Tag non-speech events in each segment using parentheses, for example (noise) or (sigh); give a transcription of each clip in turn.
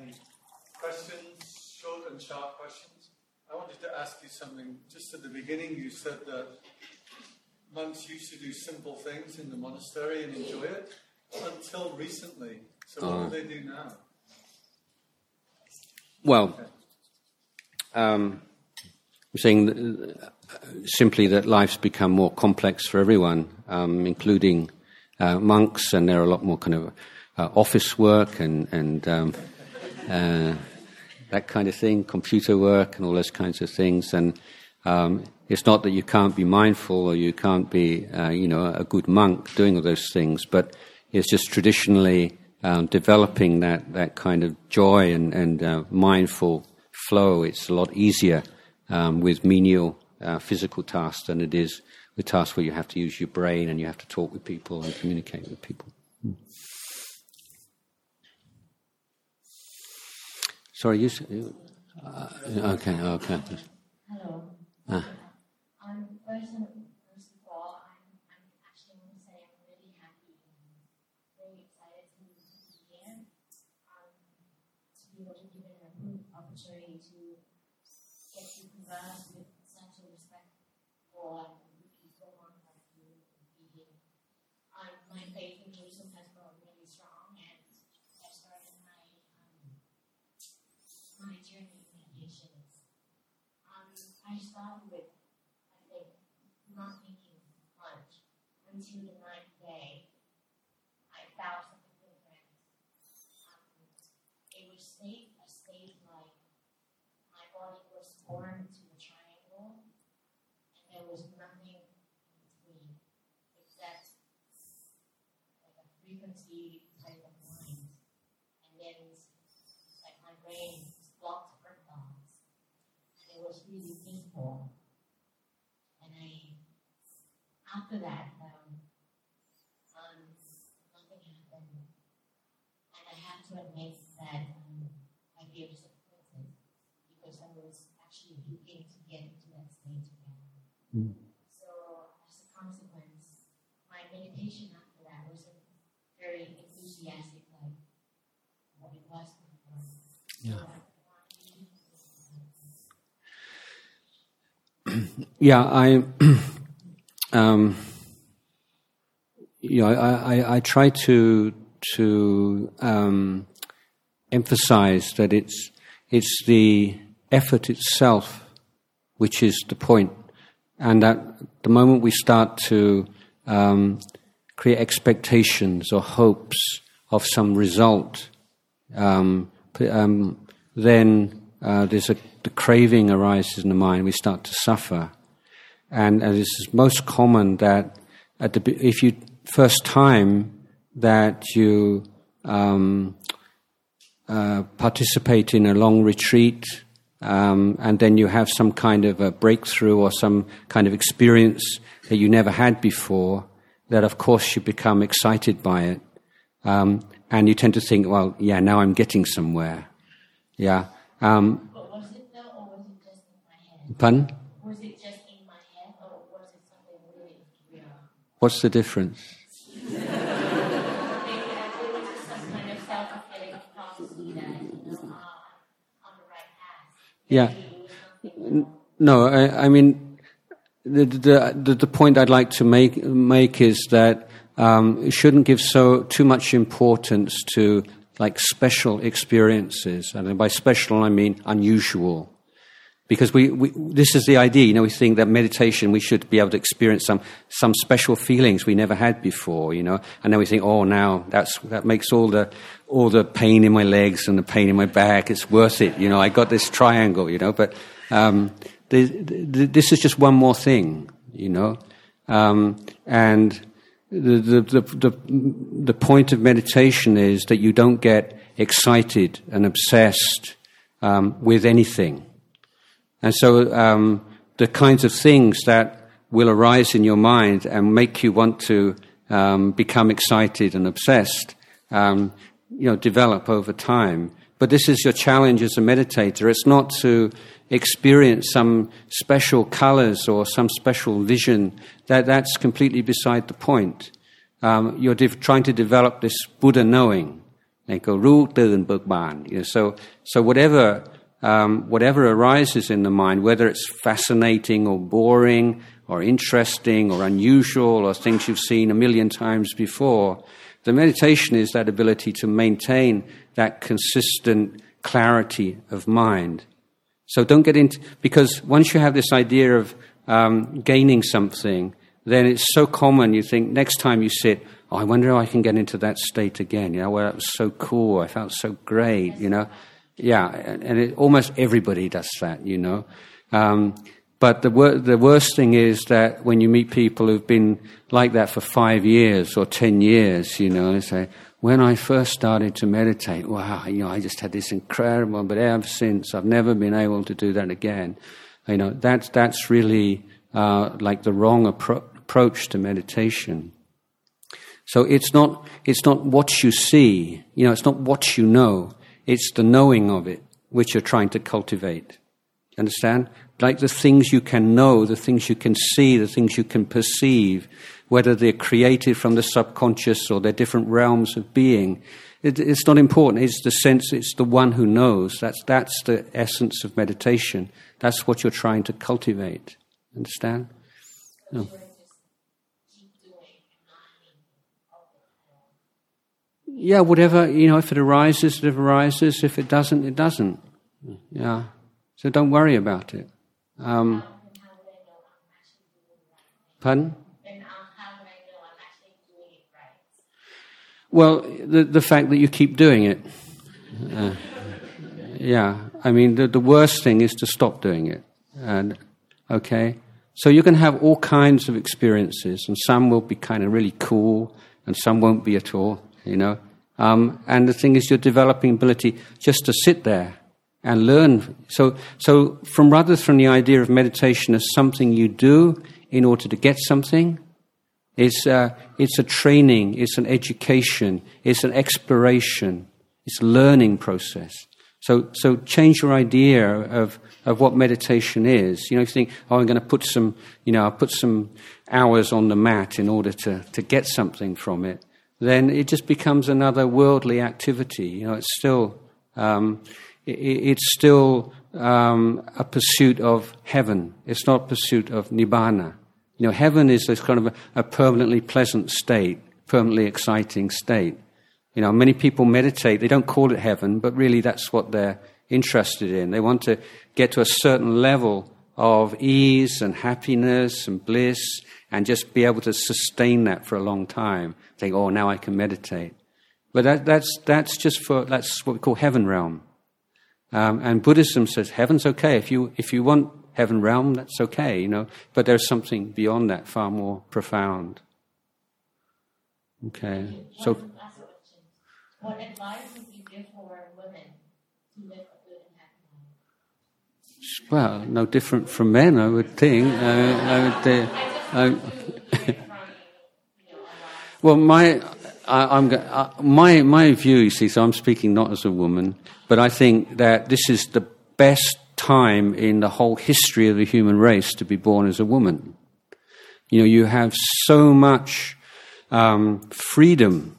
any questions, short and sharp questions. I wanted to ask you something. Just at the beginning, you said that monks used to do simple things in the monastery and enjoy it until recently. So, what uh, do they do now? Well, um, I'm saying uh, simply that life's become more complex for everyone, um, including uh, monks, and there are a lot more kind of uh, office work and and um, uh, that kind of thing, computer work, and all those kinds of things. And um, it's not that you can't be mindful or you can't be, uh, you know, a good monk doing all those things, but it's just traditionally um, developing that that kind of joy and and uh, mindful flow. It's a lot easier um, with menial uh, physical tasks than it is with tasks where you have to use your brain and you have to talk with people and communicate with people. Hmm. Sorry, you. Uh, okay, okay. Hello. Ah. I'm first, first of all, I'm, I'm actually want to say I'm really happy and very excited to be here, um, to be able to give it an opportunity to get to converse with such a respectful my faith in Buddhism has grown really strong, and I started my um, my journey in meditation. Um, I started with, I think, not thinking much until the ninth day. I felt something different. Um, it was state a state like my body was formed to a triangle, and there was nothing in between except like a frequency type of mind. And then like my brain was blocked for thoughts. And it was really painful. And I after that um, um, nothing happened. And I have to admit that um, I feel disappointed because I was actually looking to get into that state again. Mm. So as a consequence, my meditation after that was a very enthusiastic, like what it was before. Yeah. (clears throat) yeah, I, (clears throat) um, you know, I, I, I, try to to um, emphasize that it's it's the effort itself which is the point, and that the moment we start to um, create expectations or hopes of some result, um, um, then uh, there's a the craving arises in the mind. We start to suffer, and, and this is most common that at the if you first time that you um, uh, participate in a long retreat. Um, and then you have some kind of a breakthrough or some kind of experience that you never had before, that of course you become excited by it. Um, and you tend to think, well, yeah, now I'm getting somewhere. Yeah. Um, but was it though, or was it just in my head? Pardon? Was it just in my head, or was it something really real? What's the difference? (laughs) Yeah. No, I, I mean, the, the, the point I'd like to make, make is that um, shouldn't give so too much importance to like special experiences, and by special I mean unusual, because we, we this is the idea. You know, we think that meditation we should be able to experience some some special feelings we never had before. You know, and then we think, oh, now that's that makes all the all the pain in my legs and the pain in my back. It's worth it. You know, I got this triangle. You know, but um, this is just one more thing, you know. Um, and the, the, the, the, point of meditation is that you don't get excited and obsessed um, with anything. And so um, the kinds of things that will arise in your mind and make you want to um, become excited and obsessed, um, you know, develop over time. But this is your challenge as a meditator. It's not to experience some special colors or some special vision, that, that's completely beside the point. Um, you're trying to develop this Buddha knowing. Like, oh, you so, so whatever, um, whatever arises in the mind, whether it's fascinating or boring or interesting or unusual or things you've seen a million times before, the meditation is that ability to maintain that consistent clarity of mind so don't get into because once you have this idea of um, gaining something, then it's so common. You think next time you sit, oh, I wonder if I can get into that state again. You know, well, that was so cool. I felt so great. You know, yeah, and it, almost everybody does that. You know, um, but the wor- the worst thing is that when you meet people who've been like that for five years or ten years, you know, they say, when I first started to meditate, wow, you know, I just had this incredible, but ever since I've never been able to do that again. You know, that's that's really uh, like the wrong appro- approach to meditation. So it's not, it's not what you see, you know, it's not what you know, it's the knowing of it which you're trying to cultivate. Understand? Like the things you can know, the things you can see, the things you can perceive, whether they're created from the subconscious or they're different realms of being. It, it's not important. It's the sense, it's the one who knows. That's, that's the essence of meditation. That's what you're trying to cultivate. Understand? No. Yeah, whatever, you know, if it arises, it arises. If it doesn't, it doesn't. Yeah. So don't worry about it. Um, pardon? Well, the, the fact that you keep doing it. Uh, yeah. I mean, the, the worst thing is to stop doing it. And, okay? So you can have all kinds of experiences, and some will be kind of really cool, and some won't be at all, you know? Um, and the thing is, you're developing ability just to sit there and learn. So, so from rather from the idea of meditation as something you do in order to get something, it's, uh, it's a training, it's an education, it's an exploration, it's a learning process. So, so change your idea of, of what meditation is. You know, if you think, oh, I'm going to put some, you know, I'll put some hours on the mat in order to, to get something from it then it just becomes another worldly activity. You know, it's still um, it, it's still um, a pursuit of heaven. It's not pursuit of nibbana. You know, heaven is this kind of a, a permanently pleasant state, permanently exciting state. You know, many people meditate. They don't call it heaven, but really that's what they're interested in. They want to get to a certain level of ease and happiness and bliss and just be able to sustain that for a long time. Think, oh, now I can meditate. But that, that's, that's just for, that's what we call heaven realm. Um, and Buddhism says heaven's okay. If you, if you want heaven realm, that's okay, you know. But there's something beyond that, far more profound. Okay. So. What advice would you give for women to live a good and happy life? Well, no different from men, I would think. (laughs) Uh, I would, uh, (laughs) um, well, my, I, am uh, my, my view, you see, so I'm speaking not as a woman, but I think that this is the best time in the whole history of the human race to be born as a woman. You know, you have so much um, freedom.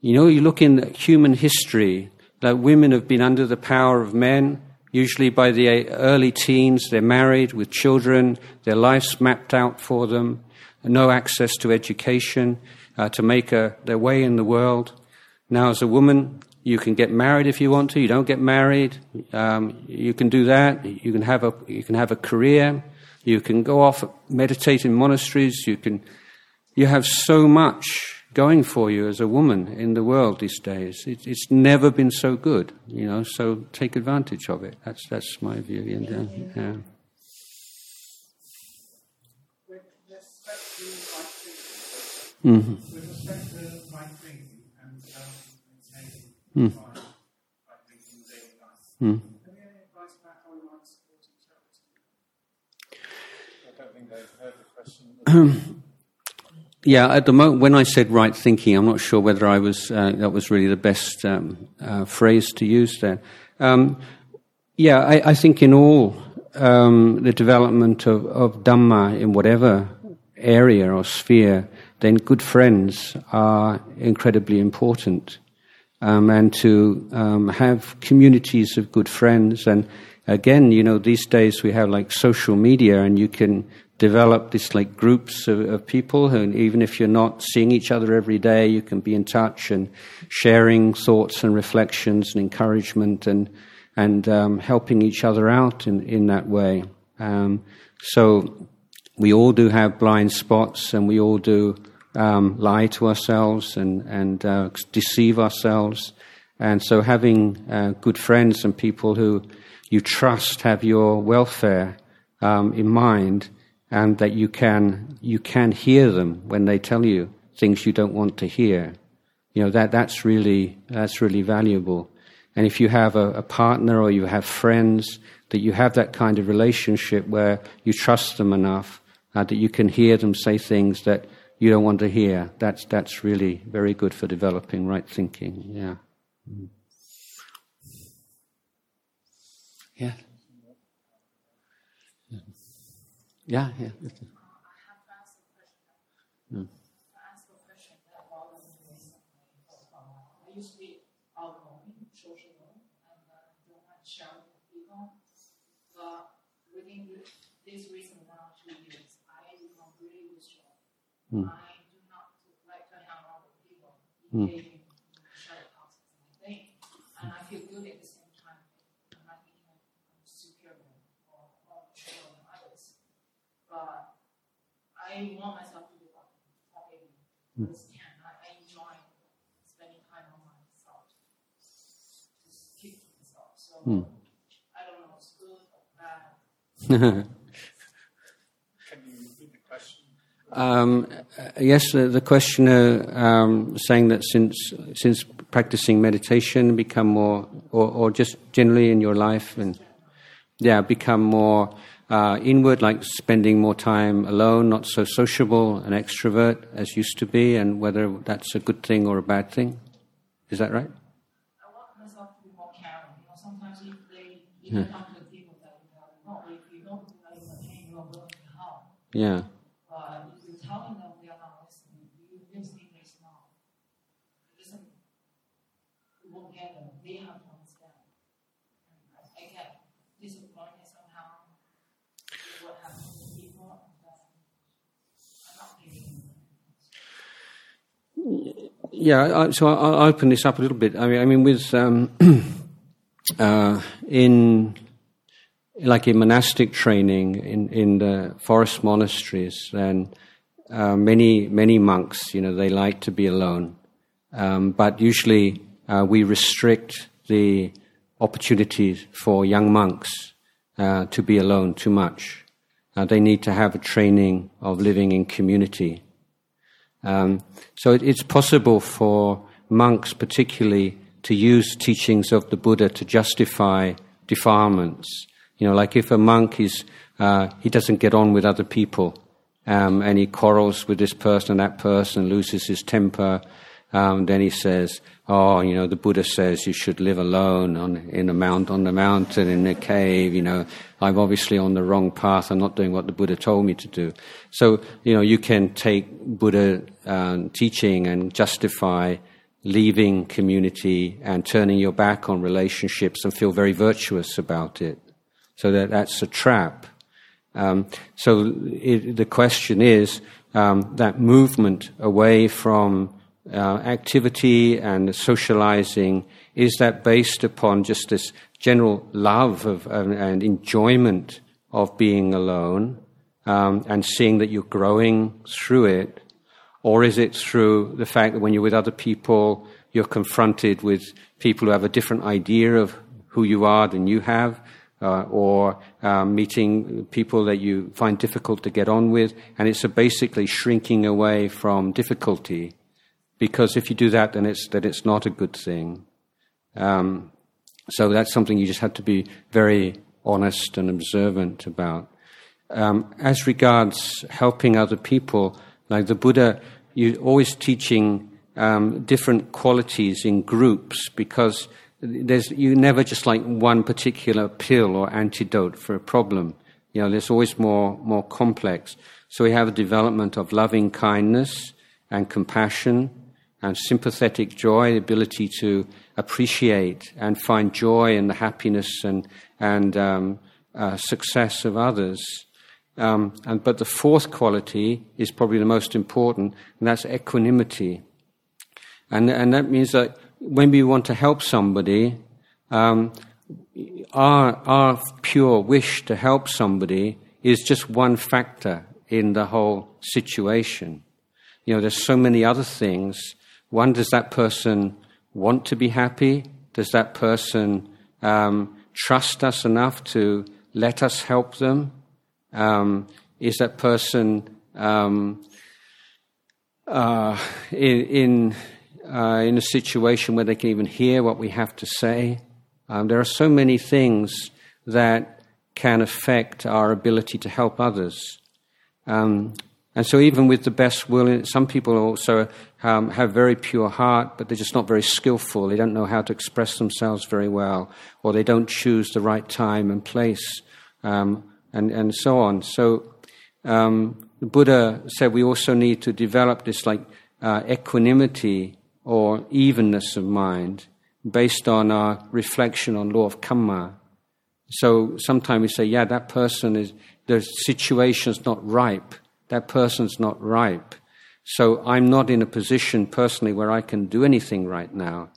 You know, you look in human history, that women have been under the power of men Usually by the early teens, they're married with children, their life's mapped out for them, no access to education uh, to make a, their way in the world. Now, as a woman, you can get married if you want to. You don't get married. Um, you can do that. You can have a you can have a career. You can go off meditate in monasteries. You can. You have so much going for you as a woman in the world these days. It, it's never been so good, you know. So take advantage of it. That's that's my view. And, yeah. Mm-hmm. The (clears throat) question. Yeah, at the moment, when I said right thinking, I'm not sure whether I was uh, that was really the best um, uh, phrase to use there. Um, yeah, I, I, think in all um, the development of, of Dhamma in whatever area or sphere, then good friends are incredibly important. Um, and to um, have communities of good friends. And again, you know, these days we have like social media, and you can develop these like groups of, of people, and even if you're not seeing each other every day, you can be in touch and sharing thoughts and reflections and encouragement and and um, helping each other out in, in that way. Um, so we all do have blind spots, and we all do um, lie to ourselves and and uh, deceive ourselves. And so, having uh, good friends and people who you trust have your welfare um, in mind, and that you can you can hear them when they tell you things you don't want to hear. You know that that's really that's really valuable. And if you have a, a partner or you have friends, that you have that kind of relationship where you trust them enough uh, that you can hear them say things that you don't want to hear. That's that's really very good for developing right thinking. Yeah. Yeah. Yeah, yeah. Mm. outgoing, feel good at the same time. I'm not thinking I'm superior or, or mature than others. But I myself to. Mm. Hmm. I don't know what's good or bad. (laughs) Can you repeat the question? Um, yes, uh, the questioner um, saying that since since practicing meditation, become more, or, or just generally in your life, and yeah, become more uh, inward, like spending more time alone, not so sociable and extrovert as used to be, and whether that's a good thing or a bad thing. Is that right? Yeah. Yeah. But if you're telling them they are not listening, you just think it's not. It doesn't, you won't get them. They have to understand. I, I get disappointed somehow what happens to people, but I'm not giving Yeah, so I'll open this up a little bit. I mean, I mean, with um, (clears throat) uh, in like in monastic training in, in the forest monasteries, then uh, many many monks, you know, they like to be alone, um, but usually uh, we restrict the opportunities for young monks uh, to be alone too much. Uh, they need to have a training of living in community. Um, so it, it's possible for monks, particularly, to use teachings of the Buddha to justify defilements. You know, like if a monk is, uh, he doesn't get on with other people, um, and he quarrels with this person and that person, loses his temper, um, then he says, "Oh, you know, the Buddha says you should live alone on in a mount on the mountain in a cave. You know, I'm obviously on the wrong path. I'm not doing what the Buddha told me to do." So, you know, you can take Buddha um, teaching and justify leaving community and turning your back on relationships and feel very virtuous about it. So that that's a trap. Um, so it, the question is um, that movement away from uh, activity and socializing is that based upon just this general love of, and enjoyment of being alone um, and seeing that you're growing through it or is it through the fact that when you're with other people, you're confronted with people who have a different idea of who you are than you have? Uh, or um, meeting people that you find difficult to get on with, and it's basically shrinking away from difficulty. Because if you do that, then it's that it's not a good thing. Um, so that's something you just have to be very honest and observant about. Um, as regards helping other people, like the Buddha you're always teaching um, different qualities in groups because there's you never just like one particular pill or antidote for a problem. You know, there's always more more complex. So we have a development of loving kindness and compassion and sympathetic joy, the ability to appreciate and find joy in the happiness and, and um, uh, success of others. Um, and, but the fourth quality is probably the most important, and that's equanimity. And, and that means that when we want to help somebody, um, our, our pure wish to help somebody is just one factor in the whole situation. You know, there's so many other things. One, does that person want to be happy? Does that person um, trust us enough to let us help them? Um, is that person um, uh, in in, uh, in, a situation where they can even hear what we have to say? Um, there are so many things that can affect our ability to help others. Um, and so, even with the best will, some people also um, have very pure heart, but they're just not very skillful. They don't know how to express themselves very well, or they don't choose the right time and place, um, and, and so on. So, um, the Buddha said we also need to develop this like uh, equanimity or evenness of mind based on our reflection on law of karma. So sometimes we say, yeah, that person is, the situation's not ripe that person's not ripe. So I'm not in a position personally where I can do anything right now.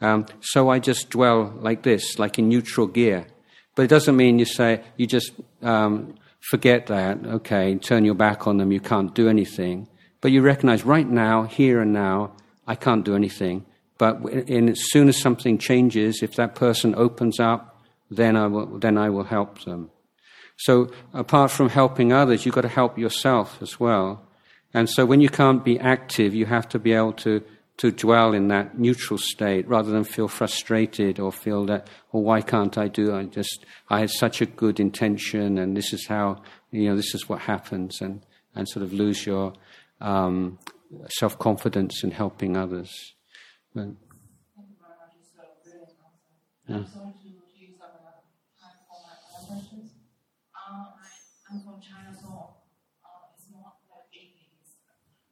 Um, so I just dwell like this, like in neutral gear. But it doesn't mean you say, you just um, forget that, okay, turn your back on them, you can't do anything. But you recognize right now, here and now, I can't do anything. But in, as soon as something changes, if that person opens up, then I will, then I will help them. So apart from helping others, you've got to help yourself as well. And so when you can't be active, you have to be able to, to dwell in that neutral state rather than feel frustrated or feel that, well, why can't I do? I just, I had such a good intention and this is how, you know, this is what happens and, and sort of lose your um, self confidence in helping others. But, yeah. I'm from China, so uh, it's not like English.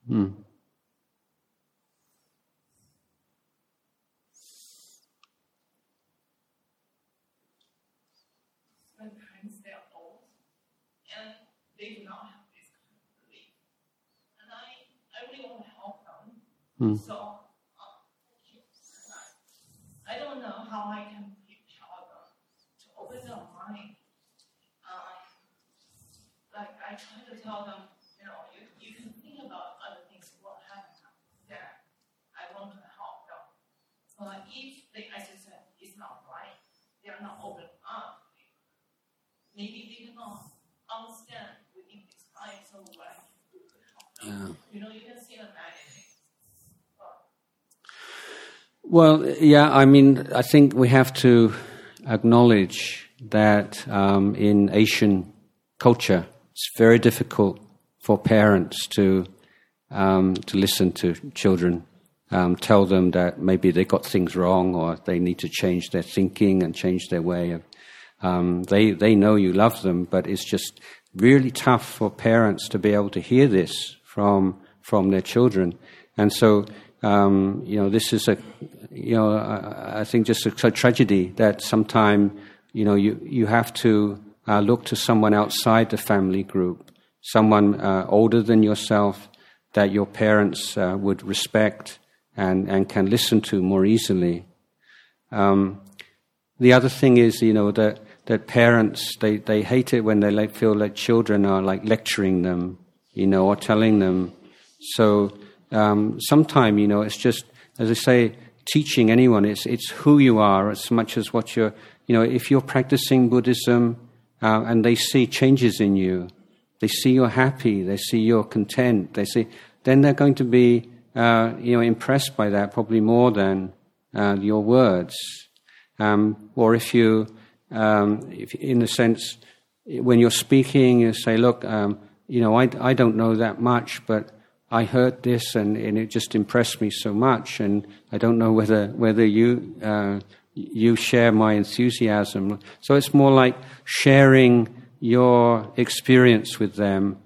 Mm. My parents, they are old, and they do not have this kind of belief. And I, I really want to help them. Mm. So, uh, I don't know how I can prepare them to open their mind. Um, like I try to tell them, you know, you, you can think about other things, what happened there. I want to help them. But if the as is not right, they are not open up, maybe they cannot understand within this time, so what I can do to help them. Yeah. You know, you can see the negative. Well, yeah, I mean, I think we have to acknowledge that um, in Asian culture, it's very difficult for parents to um, to listen to children, um, tell them that maybe they got things wrong or they need to change their thinking and change their way of. Um, they they know you love them, but it's just really tough for parents to be able to hear this from from their children, and so um, you know this is a you know I, I think just a, a tragedy that sometime you know you you have to uh, look to someone outside the family group, someone uh, older than yourself that your parents uh, would respect and, and can listen to more easily. Um, the other thing is, you know, that, that parents, they, they hate it when they like, feel like children are like lecturing them, you know, or telling them. So um, you know, it's just, as I say, teaching anyone, it's, it's who you are as much as what you're, you know, if you're practicing Buddhism, uh, and they see changes in you. They see you're happy. They see you're content. They see, then they're going to be, uh, you know, impressed by that probably more than uh, your words. Um, or if you, um, if, in a sense, when you're speaking, you say, look, um, you know, I, I don't know that much, but I heard this and, and, it just impressed me so much, and I don't know whether whether you uh, you share my enthusiasm. So it's more like sharing your experience with them.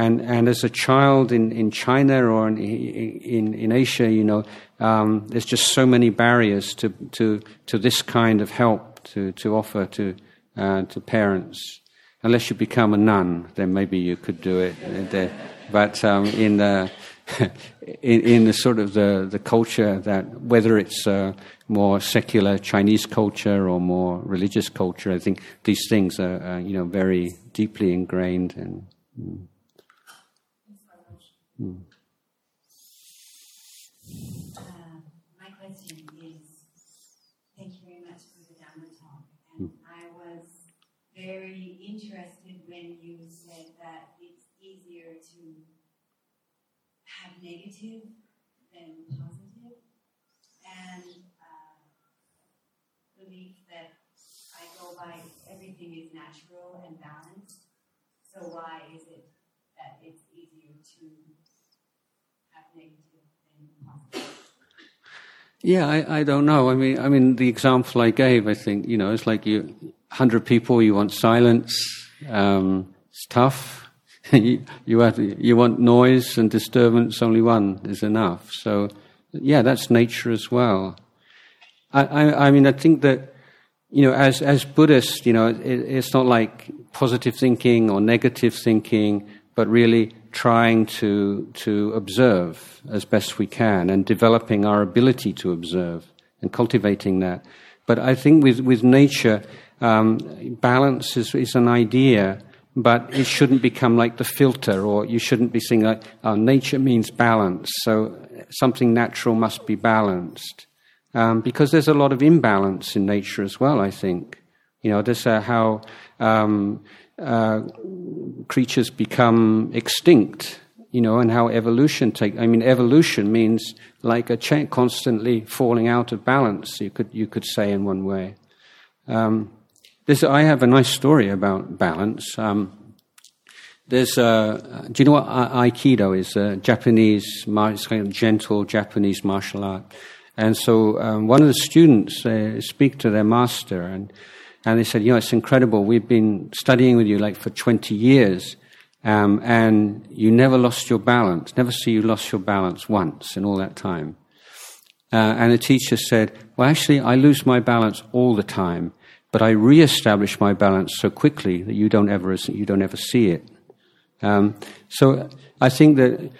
And, and as a child in, in China or in, in, in Asia, you know, um, there's just so many barriers to, to, to this kind of help to, to offer to, uh, to parents. Unless you become a nun, then maybe you could do it. But um, in, the, (laughs) in, in, the sort of the, the culture that, whether it's uh, more secular Chinese culture or more religious culture, I think these things are, uh, you know, very deeply ingrained. And, mm. Mm. Uh, my question is thank you very much for the Dhamma talk. And mm. I was very interested when you said that it's easier to have negative than positive, and uh, belief that I go by everything is natural and balanced. So why is it that it's easier to have negative than positive? Yeah, I, I don't know. I mean, I mean, the example I gave, I think, you know, it's like you, 100 people, you want silence. Um, it's tough. (laughs) you, you, have, you want noise and disturbance, only one is enough. So, yeah, that's nature as well. I, I, I mean, I think that, you know, as, as Buddhists, you know, it, it's not like positive thinking or negative thinking, but really trying to, to observe as best we can and developing our ability to observe and cultivating that. But I think with, with nature, um, balance is, is an idea, but it shouldn't become like the filter, or you shouldn't be saying like, oh, nature means balance, so something natural must be balanced. Um, because there's a lot of imbalance in nature as well, I think. You know, this uh, how um, uh, creatures become extinct, you know, and how evolution take. I mean, evolution means like a chain constantly falling out of balance. You could you could say in one way. Um, this, I have a nice story about balance. Um, there's, do you know what Aikido is? A Japanese, it's kind of gentle Japanese martial art. And so um, one of the students uh, speak to their master, and and they said, you know, it's incredible. We've been studying with you like for 20 years, um, and you never lost your balance. Never see you lost your balance once in all that time. Uh, and the teacher said, well, actually, I lose my balance all the time but I re-establish my balance so quickly that you don't ever you don't ever see it. Um, so I think that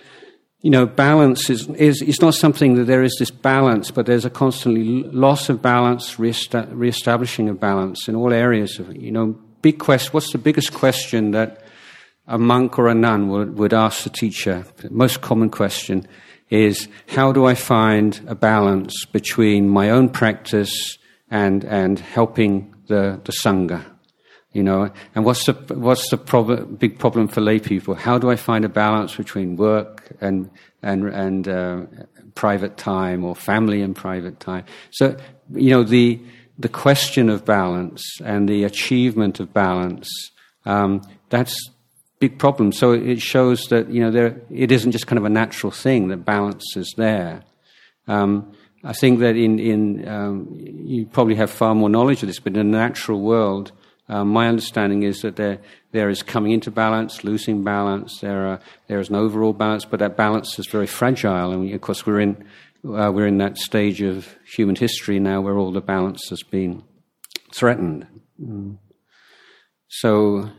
you know balance is, is it's not something that there is this balance, but there's a constantly loss of balance, re-establishing of balance in all areas of it. you know big quest. What's the biggest question that a monk or a nun would, would ask the teacher? The most common question is how do I find a balance between my own practice and and helping the, the Sangha. You know, and what's the, what's the prob- big problem for lay people? How do I find a balance between work and, and, and uh, private time or family and private time? So, you know, the, the question of balance and the achievement of balance, um, that's big problem. So it shows that, you know, there, it isn't just kind of a natural thing that balance is there. Um, I think that in, in um, you probably have far more knowledge of this, but in the natural world, um, my understanding is that there, there is coming into balance, losing balance, there, are, there is an overall balance, but that balance is very fragile. And we, of course, we're in, uh, we're in that stage of human history now where all the balance has been threatened. Mm. So,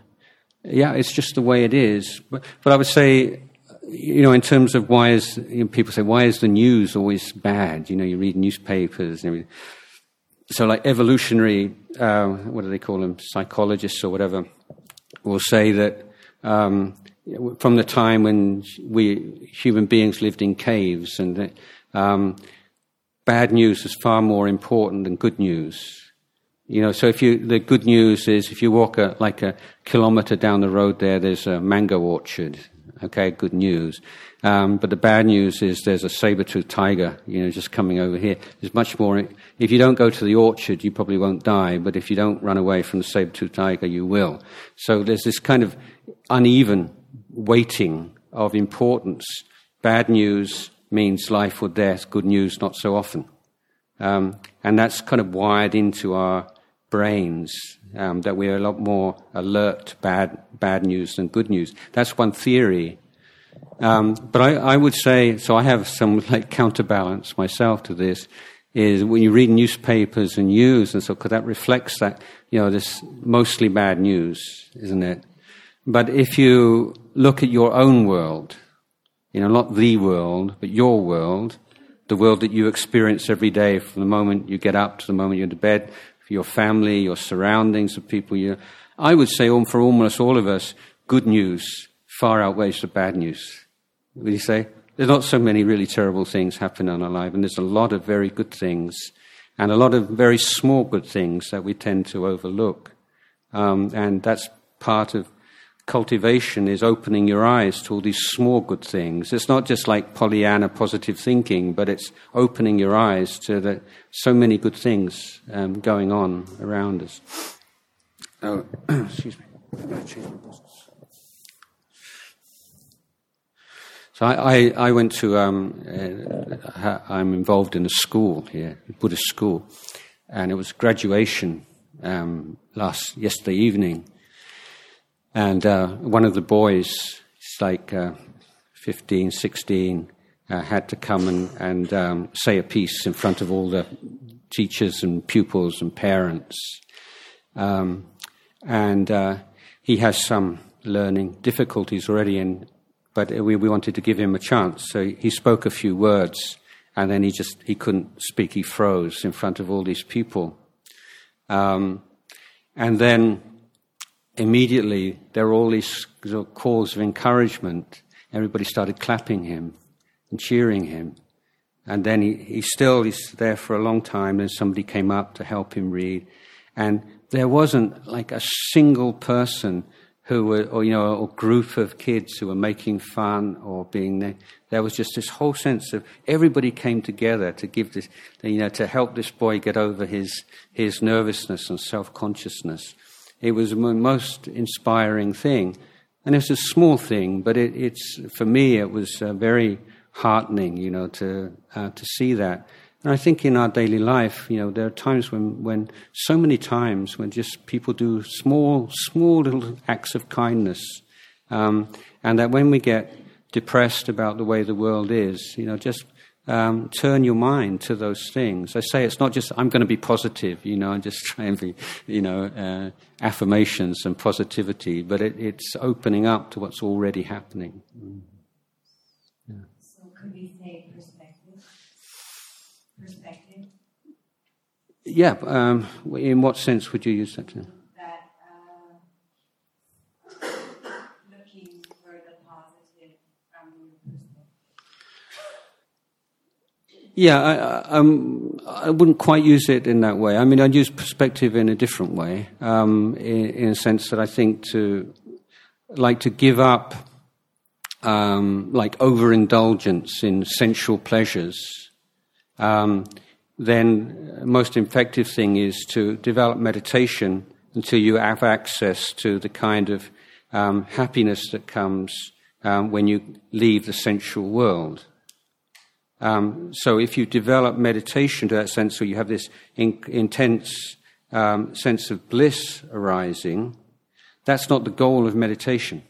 yeah, it's just the way it is. But, but I would say you know, in terms of why is you know, people say why is the news always bad? You know, you read newspapers and everything. So, like evolutionary, uh, what do they call them? Psychologists or whatever will say that um, from the time when we human beings lived in caves, and that, um, bad news is far more important than good news. You know, so if you, the good news is if you walk a, like a kilometer down the road there, there's a mango orchard. Okay, good news. Um, but the bad news is there's a saber-toothed tiger, you know, just coming over here. There's much more. If you don't go to the orchard, you probably won't die. But if you don't run away from the saber-toothed tiger, you will. So there's this kind of uneven weighting of importance. Bad news means life or death. Good news, not so often. Um, and that's kind of wired into our brains um, that we're a lot more alert to bad, bad news than good news. That's one theory. Um, but I, I would say, so I have some (laughs) like counterbalance myself to this, is when you read newspapers and news and so, because that reflects that, you know, this mostly bad news, isn't it? But if you look at your own world, you know, not the world, but your world, the world that you experience every day from the moment you get up to the moment you're to bed, your family, your surroundings, the people you. I would say, for almost all of us, good news far outweighs the bad news. Would you say? There's not so many really terrible things happening in our life, and there's a lot of very good things, and a lot of very small good things that we tend to overlook. Um, and that's part of cultivation is opening your eyes to all these small good things. It's not just like Pollyanna positive thinking, but it's opening your eyes to the, so many good things um, going on around us. Oh, (clears throat) excuse me. So I, I, I went to, um, uh, I'm involved in a school here, a Buddhist school, and it was graduation um, last yesterday evening. And uh, one of the boys, like uh, 15, 16, uh, had to come and, and um, say a piece in front of all the teachers and pupils and parents. Um, and uh, he has some learning difficulties already, in, but we, we wanted to give him a chance. So he spoke a few words, and then he just he couldn't speak. He froze in front of all these people. Um, and then immediately there were all these calls of encouragement. Everybody started clapping him and cheering him. And then he, he still he's there for a long time. And somebody came up to help him read. And there wasn't like a single person who were, or you know, a group of kids who were making fun or being there. There was just this whole sense of everybody came together to give this, you know, to help this boy get over his his nervousness and self consciousness. It was the most inspiring thing. And it's a small thing, but it, it's, for me, it was uh, very heartening, you know, to, uh, to see that. And I think in our daily life, you know, there are times when, when, so many times when just people do small, small little acts of kindness. Um, and that when we get depressed about the way the world is, you know, just um, turn your mind to those things. I say it's not just I'm going to be positive, you know, and just (laughs) try and be, you know, uh, affirmations and positivity, but it, it's opening up to what's already happening. Mm. Yeah. So could we say perspective? Perspective. Yeah. Um, in what sense would you use that term? Yeah, I, I wouldn't quite use it in that way. I mean, I'd use perspective in a different way, um, in, in, a sense that I think to like to give up um, like overindulgence in sensual pleasures. Um, then, most effective thing is to develop meditation until you have access to the kind of um, happiness that comes um, when you leave the sensual world. Um, so if you develop meditation to that sense, so you have this in, intense um, sense of bliss arising, that's not the goal of meditation.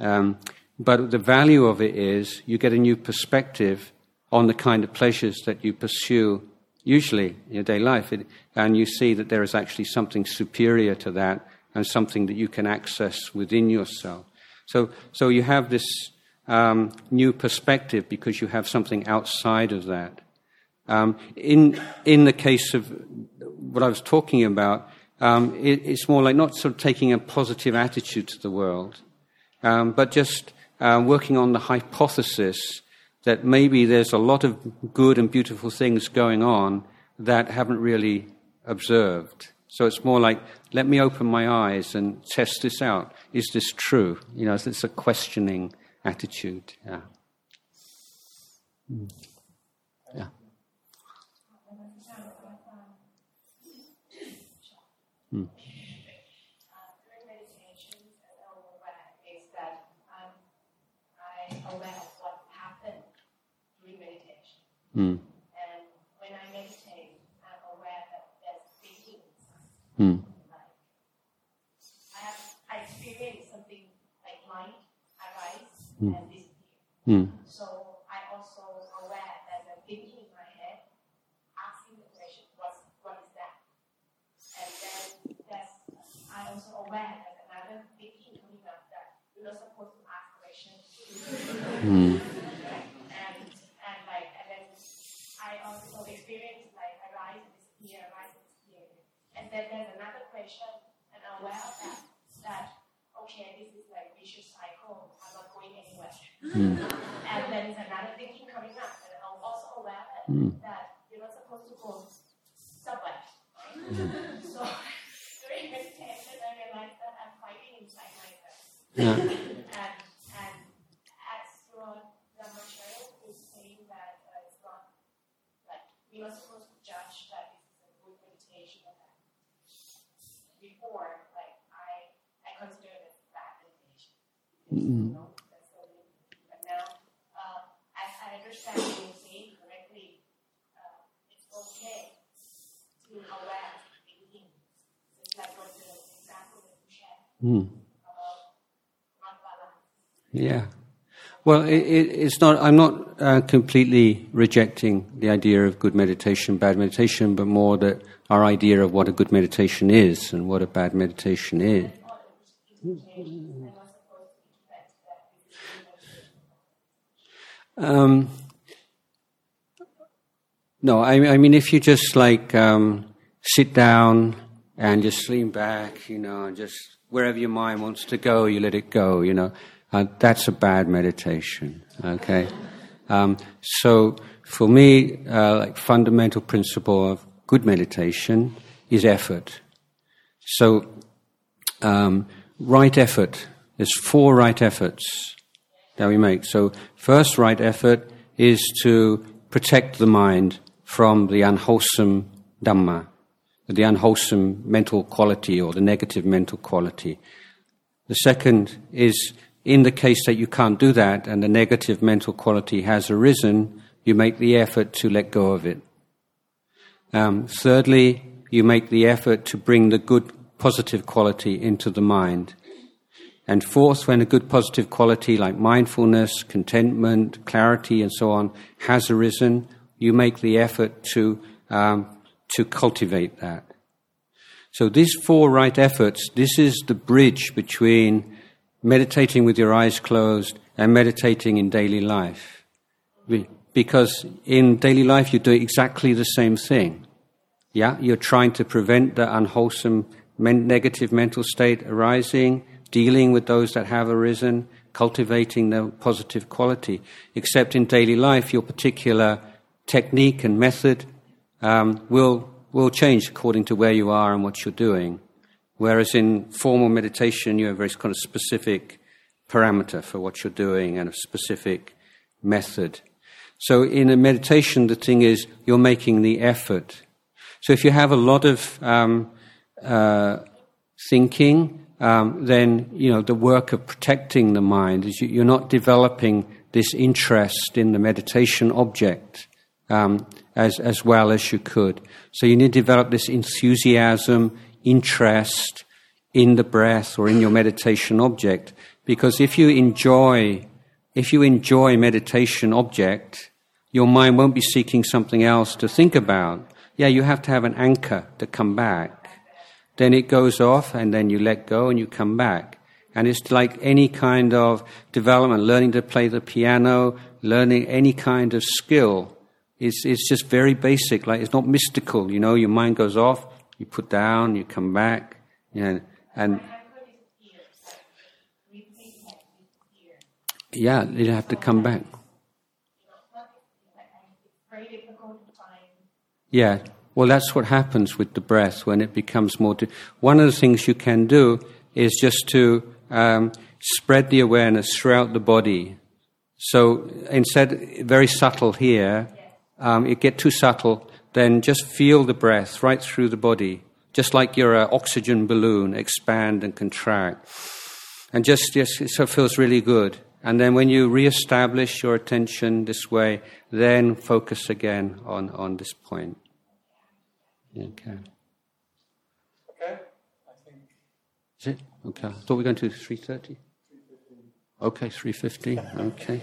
Um, but the value of it is you get a new perspective on the kind of pleasures that you pursue usually in your day life, it, and you see that there is actually something superior to that and something that you can access within yourself. So, so you have this um, new perspective because you have something outside of that. Um, in, in the case of what I was talking about, um, it, it's more like not sort of taking a positive attitude to the world, um, but just uh, working on the hypothesis that maybe there's a lot of good and beautiful things going on that haven't really observed. So it's more like, let me open my eyes and test this out. Is this true? You know, it's a questioning attitude. Yeah. Mm. Yeah. Mm. Mm. And when I meditate, I'm aware that there's feelings. Mm. I have I experience something like arise mm. and disappear. Hmm. So I also aware that the thinking in my head, asking the question, what, what is that? And then that's, I also aware that another thinking coming up that you're not supposed to ask questions. Hmm. And, and like, and then I also experience like arise and disappear, arise and disappear. And then there's another question, and I'm aware of that, that, okay, this is like vicious cycle, Not going anywhere. And then there's another thinking coming up, and I'm also aware that, hmm. that you're not supposed to go somewhere. Right? Hmm. (laughs) So during meditation, I realized that I'm fighting inside myself. Yeah. (laughs) And, and as your sharing is saying that uh, it's not like you're not supposed to judge that this is a good meditation or that. Before, like I, I consider it as bad meditation. You know, that's the way- But now, uh, as I understand what you're saying correctly, uh, it's okay to aware thinking. It's like what the example that you shared about balance. Yeah. Well, it, it, it's not. I'm not uh, completely rejecting the idea of good meditation, bad meditation, but more that our idea of what a good meditation is and what a bad meditation is. Um, no, I, I mean, if you just like um, sit down and just lean back, you know, and just wherever your mind wants to go, you let it go, you know, uh, that's a bad meditation, okay? Um, so for me, uh, like fundamental principle of good meditation is effort. So um, right effort. There's four right efforts that we make. So first right effort is to protect the mind from the unwholesome dhamma, the unwholesome mental quality or the negative mental quality. The second is in the case that you can't do that and the negative mental quality has arisen, you make the effort to let go of it. Um, thirdly, you make the effort to bring the good positive quality into the mind. And fourth, when a good positive quality like mindfulness, contentment, clarity, and so on has arisen, you make the effort to, um, to cultivate that. So these four right efforts, this is the bridge between meditating with your eyes closed and meditating in daily life. Because in daily life you do exactly the same thing. Yeah, you're trying to prevent the unwholesome men- negative mental state arising, dealing with those that have arisen, cultivating the positive quality. Except in daily life, your particular technique and method um, will will change according to where you are and what you're doing. Whereas in formal meditation, you have a very kind of specific parameter for what you're doing and a specific method. So in a meditation, the thing is you're making the effort. So if you have a lot of um, uh, thinking, um, then you know the work of protecting the mind is you, you're not developing this interest in the meditation object um, as as well as you could. So you need to develop this enthusiasm, interest in the breath or in your meditation object, because if you enjoy if you enjoy meditation object, your mind won't be seeking something else to think about. Yeah, you have to have an anchor to come back. Then it goes off, and then you let go and you come back. And it's like any kind of development, learning to play the piano, learning any kind of skill. It's, it's just very basic, like it's not mystical, you know, your mind goes off, you put down, you come back, you know, and yeah, you have to come back. Very difficult to find Yeah. Well, that's what happens with the breath when it becomes more. Di- One of the things you can do is just to um, spread the awareness throughout the body. So instead, very subtle here, um, it get too subtle, then just feel the breath right through the body, just like you're an oxygen balloon, expand and contract. And just, just so it feels really good. And then when you reestablish your attention this way, then focus again on, on this point. Okay. Okay? I think Is it? Okay. I thought we were going to 3.30. Okay, 3.15. Okay.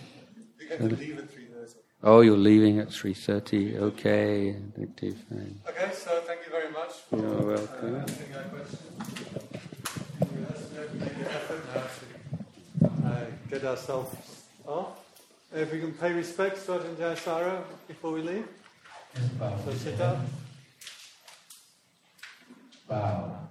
Oh, you're leaving at 3.30. Okay. Okay, fine. Okay, so thank you very much for You're welcome. uh, answering our questions. Let's make an effort now to uh, get ourselves off. If we can pay respects to Ajahn Jayasaro before we leave. So sit up. Bow.